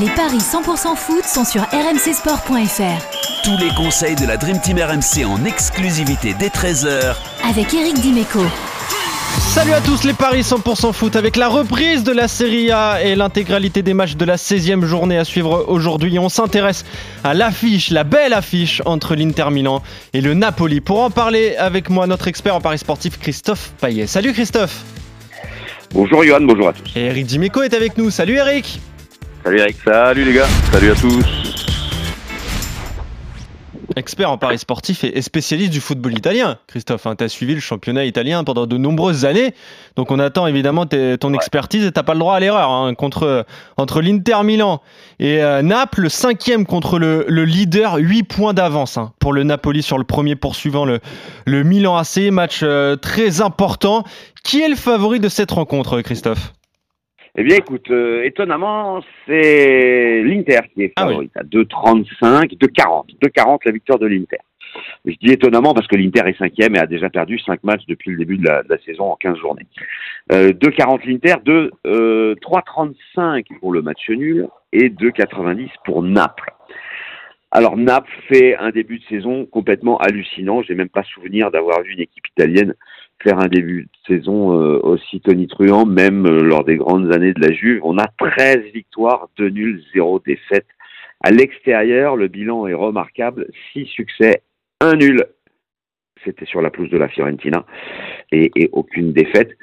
Les paris 100% foot sont sur rmcsport.fr. Tous les conseils de la Dream Team RMC en exclusivité dès 13h avec Eric Dimeco. Salut à tous les paris 100% foot avec la reprise de la Serie A et l'intégralité des matchs de la 16e journée à suivre aujourd'hui. On s'intéresse à l'affiche, la belle affiche entre l'Inter Milan et le Napoli. Pour en parler avec moi, notre expert en paris sportif Christophe Payet. Salut Christophe Bonjour Johan, bonjour à tous. Et Eric Dimeco est avec nous. Salut Eric Salut Eric, salut les gars, salut à tous. Expert en paris sportif et spécialiste du football italien, Christophe. Hein, tu as suivi le championnat italien pendant de nombreuses années, donc on attend évidemment ton expertise et t'as pas le droit à l'erreur. Hein, contre, entre l'Inter Milan et euh, Naples, le cinquième contre le, leader, 8 points d'avance hein, pour le Napoli sur le premier poursuivant le, le Milan AC. Match euh, très important. Qui est le favori de cette rencontre, Christophe? Eh bien, écoute, euh, étonnamment, c'est l'Inter qui est ah favori à 2,35, 2,40, 2,40 la victoire de l'Inter. Je dis étonnamment parce que l'Inter est cinquième et a déjà perdu 5 matchs depuis le début de la, saison en 15 journées. Euh, 2,40 l'Inter, 2, euh, 3,35 pour le match nul et 2,90 pour Naples. Alors Naples fait un début de saison complètement hallucinant. J'ai même pas souvenir d'avoir vu une équipe italienne faire un début de saison euh, aussi tonitruant, même euh, lors des grandes années de la Juve. On a 13 victoires, 2 nuls, 0 défaites. À l'extérieur, le bilan est remarquable. 6 succès, 1 nul. C'était sur la pelouse de la Fiorentina et, aucune défaite.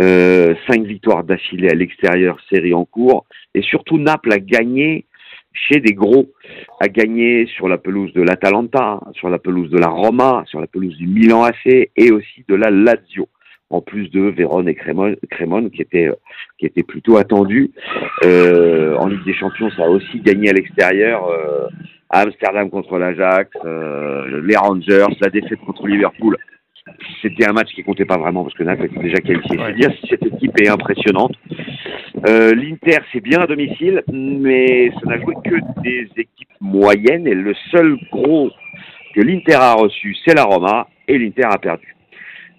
Euh, 5 victoires d'affilée à l'extérieur, série en cours. Et surtout, Naples a gagné chez des gros, a gagné sur la pelouse de l'Atalanta, sur la pelouse de la Roma, sur la pelouse du Milan AC et aussi de la Lazio en plus de Vérone et Crémone, qui étaient qui était plutôt attendus. Euh, en Ligue des Champions, ça a aussi gagné à l'extérieur. Euh, à Amsterdam contre l'Ajax, euh, les Rangers, la défaite contre Liverpool c'était un match qui comptait pas vraiment parce que Naples était déjà qualifié. C'est dire si cette équipe est impressionnante. Euh, L'Inter, c'est bien à domicile, mais ça n'a joué que des équipes moyennes et le seul gros que l'Inter a reçu, c'est la Roma et l'Inter a perdu.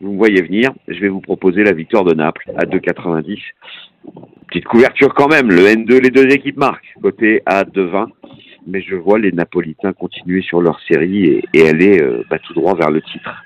Vous me voyez venir, je vais vous proposer la victoire de Naples à 2,90. Petite couverture quand même, le N2, les deux équipes marquent, côté à 2,20 mais je vois les Napolitains continuer sur leur série et, aller euh, bah, tout droit vers le titre.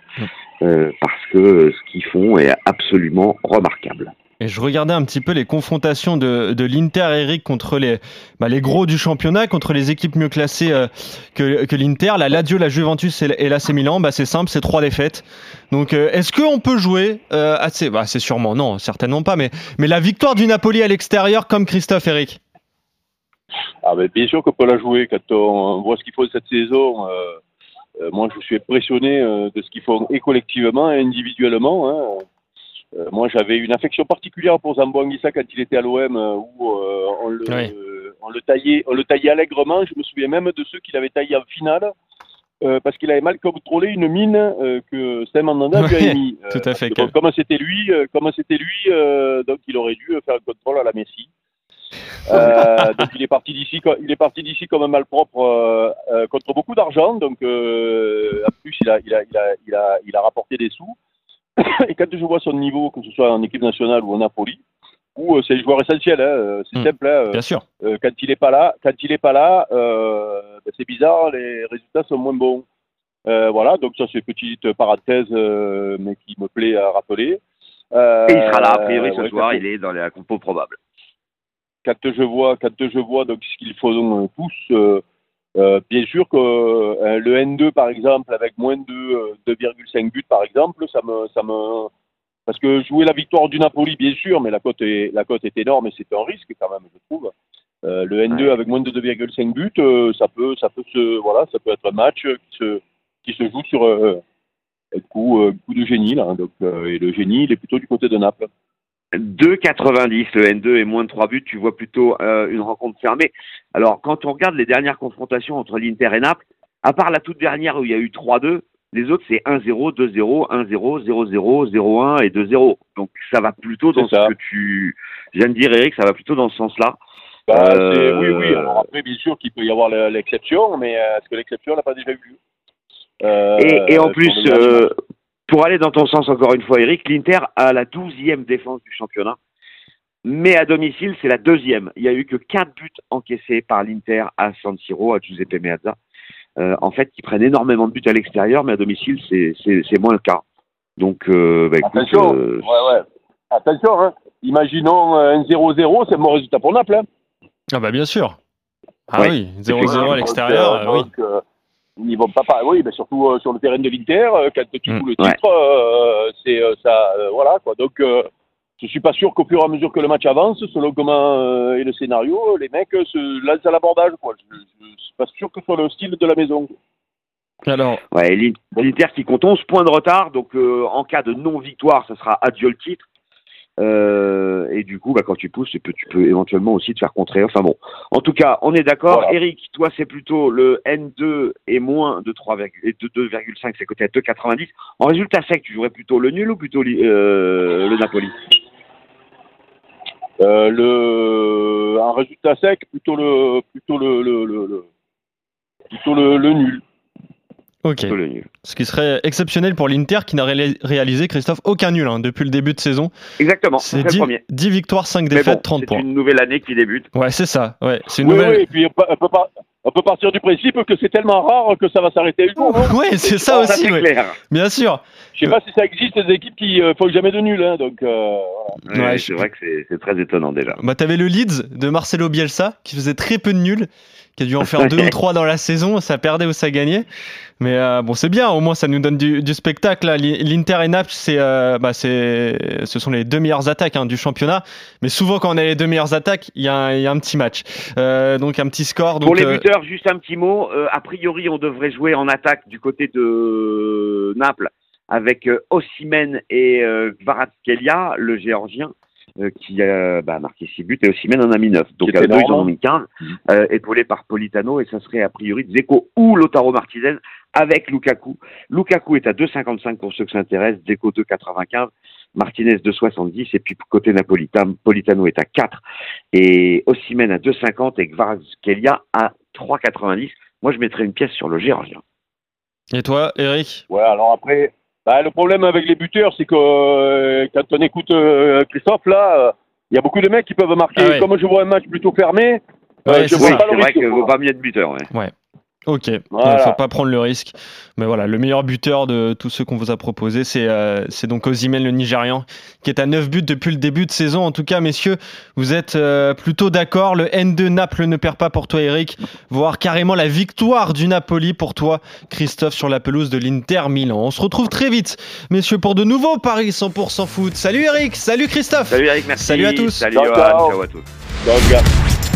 Euh, parce que ce qu'ils font est absolument remarquable. Et je regardais un petit peu les confrontations de, de l'Inter, Eric, contre les, bah, les gros du championnat, contre les équipes mieux classées euh, que, l'Inter. La Lazio, la Juventus et, l'AC Milan, bah, c'est simple, c'est trois défaites. Donc, euh, est-ce qu'on peut jouer assez bah, C'est sûrement non, certainement pas. Mais, mais la victoire du Napoli à l'extérieur, comme Christophe, Eric? Ah, ben, Bien sûr qu'on peut la jouer quand on voit ce qu'il faut cette saison. Euh, moi, je suis impressionné euh, de ce qu'ils font et collectivement et individuellement. Hein. Euh, moi, j'avais une affection particulière pour Zambo Anguissa quand il était à l'OM, où on le, on, le, taillait, on le taillait allègrement. Je me souviens même de ceux qu'il avait taillé en finale. parce qu'il avait mal contrôlé une mine que Sam Mandanda lui a mis. Tout à fait. comme c'était lui, comme c'était lui, donc il aurait dû faire un contrôle à la Messi. Euh, donc il est parti d'ici, il est parti d'ici comme un malpropre euh, euh, contre beaucoup d'argent. Donc en plus il a, il a, il a, il a, il a rapporté des sous. Et quand je vois son niveau, que ce soit en équipe nationale ou en Napoli, où c'est le joueur essentiel, hein, c'est hmm. simple. Hein, Bien sûr. quand il est pas là, quand il est pas là, ben, c'est bizarre, les résultats sont moins bons. voilà, donc ça c'est une petite parenthèse, mais qui me plaît à rappeler. Et il sera là, a priori ce soir, il est dans les compos probables quand je vois, quand je vois donc ce qu'ils font tous, euh, euh, bien sûr que euh, le N2 par exemple avec moins de 2,5 buts par exemple, ça me, ça me, parce que jouer la victoire du Napoli bien sûr, mais la cote est, la cote est énorme et c'est un risque quand même, je trouve. le N2 avec moins de 2,5 buts, ça peut, ça peut se, voilà, ça peut être un match qui se, qui se joue sur un coup, coup de génie là. Donc, et le génie, il est plutôt du côté de Naples. 2,90 le N2 et moins de 3 buts, tu vois plutôt euh, une rencontre fermée. Alors quand on regarde les dernières confrontations entre l'Inter et Naples, à part la toute dernière où il y a eu 3-2, les autres c'est 1-0, 2-0, 1-0, 0-0, 0-1 et 2-0. Donc ça va plutôt dans ce que tu viens de dire Eric, ça va plutôt dans ce sens-là. Bah, euh... Oui, oui. Alors après, bien sûr qu'il peut y avoir l'exception, mais euh, est-ce que l'exception n'a pas déjà eu euh, et, et, en plus, pour aller dans ton sens encore une fois, Eric, l'Inter a la douzième défense du championnat. mais à domicile, c'est la deuxième. Il y a eu que 4 buts encaissés par l'Inter à San Siro, à Giuseppe Meazza. Euh, en fait, ils prennent énormément de buts à l'extérieur, mais à domicile, c'est moins le cas. Donc, euh, bah, écoute, Attention, ouais, ouais. Attention, hein. imaginons un 0-0, c'est un bon résultat pour Naples. Hein. Ah bah bien sûr. Ah oui, 0-0 à l'extérieur, oui. Ils vont pas, oui, mais surtout sur le terrain de l'Inter, quand tu mm. joues le titre, c'est ça, voilà quoi. Donc je suis pas sûr qu'au fur et à mesure que le match avance, selon comment euh, est le scénario, les mecs euh, se lancent à l'abordage. Je, ne suis pas sûr que ce soit le style de la maison. Alors, ouais, l'Inter qui compte 11 points de retard, donc euh, en cas de non-victoire, ça sera adieu le titre. Et du coup, bah, quand tu pousses, tu peux, tu peux, éventuellement aussi te faire contrer. Enfin bon, en tout cas, on est d'accord. Eric, toi, c'est plutôt le N2 et moins de 2,5, c'est côté à 2,90. En résultat sec, tu jouerais plutôt le nul ou plutôt le Napoli? Euh, le, un résultat sec, plutôt le, plutôt le, le, le plutôt le, nul. Ok. Ce qui serait exceptionnel pour l'Inter qui n'a réalisé, Christophe, aucun nul hein, depuis le début de saison. Exactement. C'est 10, 10, victoires, 5 défaites, 30 points. C'est une nouvelle année qui débute. Ouais, c'est ça. Ouais, c'est une oui, nouvelle... oui, et puis on peut, pas, on peut partir du principe que c'est tellement rare que ça va s'arrêter le jour. oui, c'est ça aussi. Ça, clair. Bien sûr. Je sais pas si ça existe des équipes qui euh, font jamais de nul. Hein, donc, euh, ouais, c'est vrai que c'est très étonnant déjà. Bah, avais le Leeds de Marcelo Bielsa qui faisait très peu de nuls qui a dû en faire deux ou trois dans la saison, ça perdait ou ça gagnait. Mais euh, bon, c'est bien, au moins ça nous donne du, spectacle. L'Inter et Naples, c'est, euh, bah, c'est, ce sont les deux meilleures attaques hein, du championnat. Mais souvent, quand on a les deux meilleures attaques, il y, a un petit match. Euh, donc un petit score. Pour les juste un petit mot. a priori, on devrait jouer en attaque du côté de Naples avec Ossimène et Kvaratskhelia, le géorgien. Euh, qui a bah, marqué 6 buts et aussi même en a mis 9. Donc à deux, ils en ont mis 15, mhm. euh, épaulé par Politano et ça serait a priori Zeko ou Lotaro Martinez avec Lukaku. Lukaku est à 2,55 pour ceux qui s'intéressent, Zeko 2,95. Martinez 2,70 et puis côté Napolitain, Politano est à 4 et Ossimène à 2,50 et Kvaratskhelia à 3,90. Moi je mettrais une pièce sur le Géorgien. Et toi, Eric? Ouais, alors après, bah, le problème avec les buteurs, c'est que euh, quand on écoute euh, Christophe, là, euh, il y a beaucoup de mecs qui peuvent marquer. Ah Comme je vois un match plutôt fermé, ouais, je vois pas le vrai qu'il ne vaut pas mieux de buteur. ouais. Ok, il ne faut pas prendre le risque. Mais voilà, le meilleur buteur de tous ceux qu'on vous a proposés, c'est euh, donc Ozymen, le Nigérian, qui est à 9 buts depuis le début de saison. En tout cas, messieurs, vous êtes euh, plutôt d'accord. Le N2 Naples ne perd pas pour toi, Eric, voire carrément la victoire du Napoli pour toi, Christophe, sur la pelouse de l'Inter Milan. On se retrouve très vite, messieurs, pour de nouveaux Paris 100% foot. Salut Eric, salut Christophe. Salut Eric, merci. Salut à tous. Salut ciao. ciao à tous. Ciao,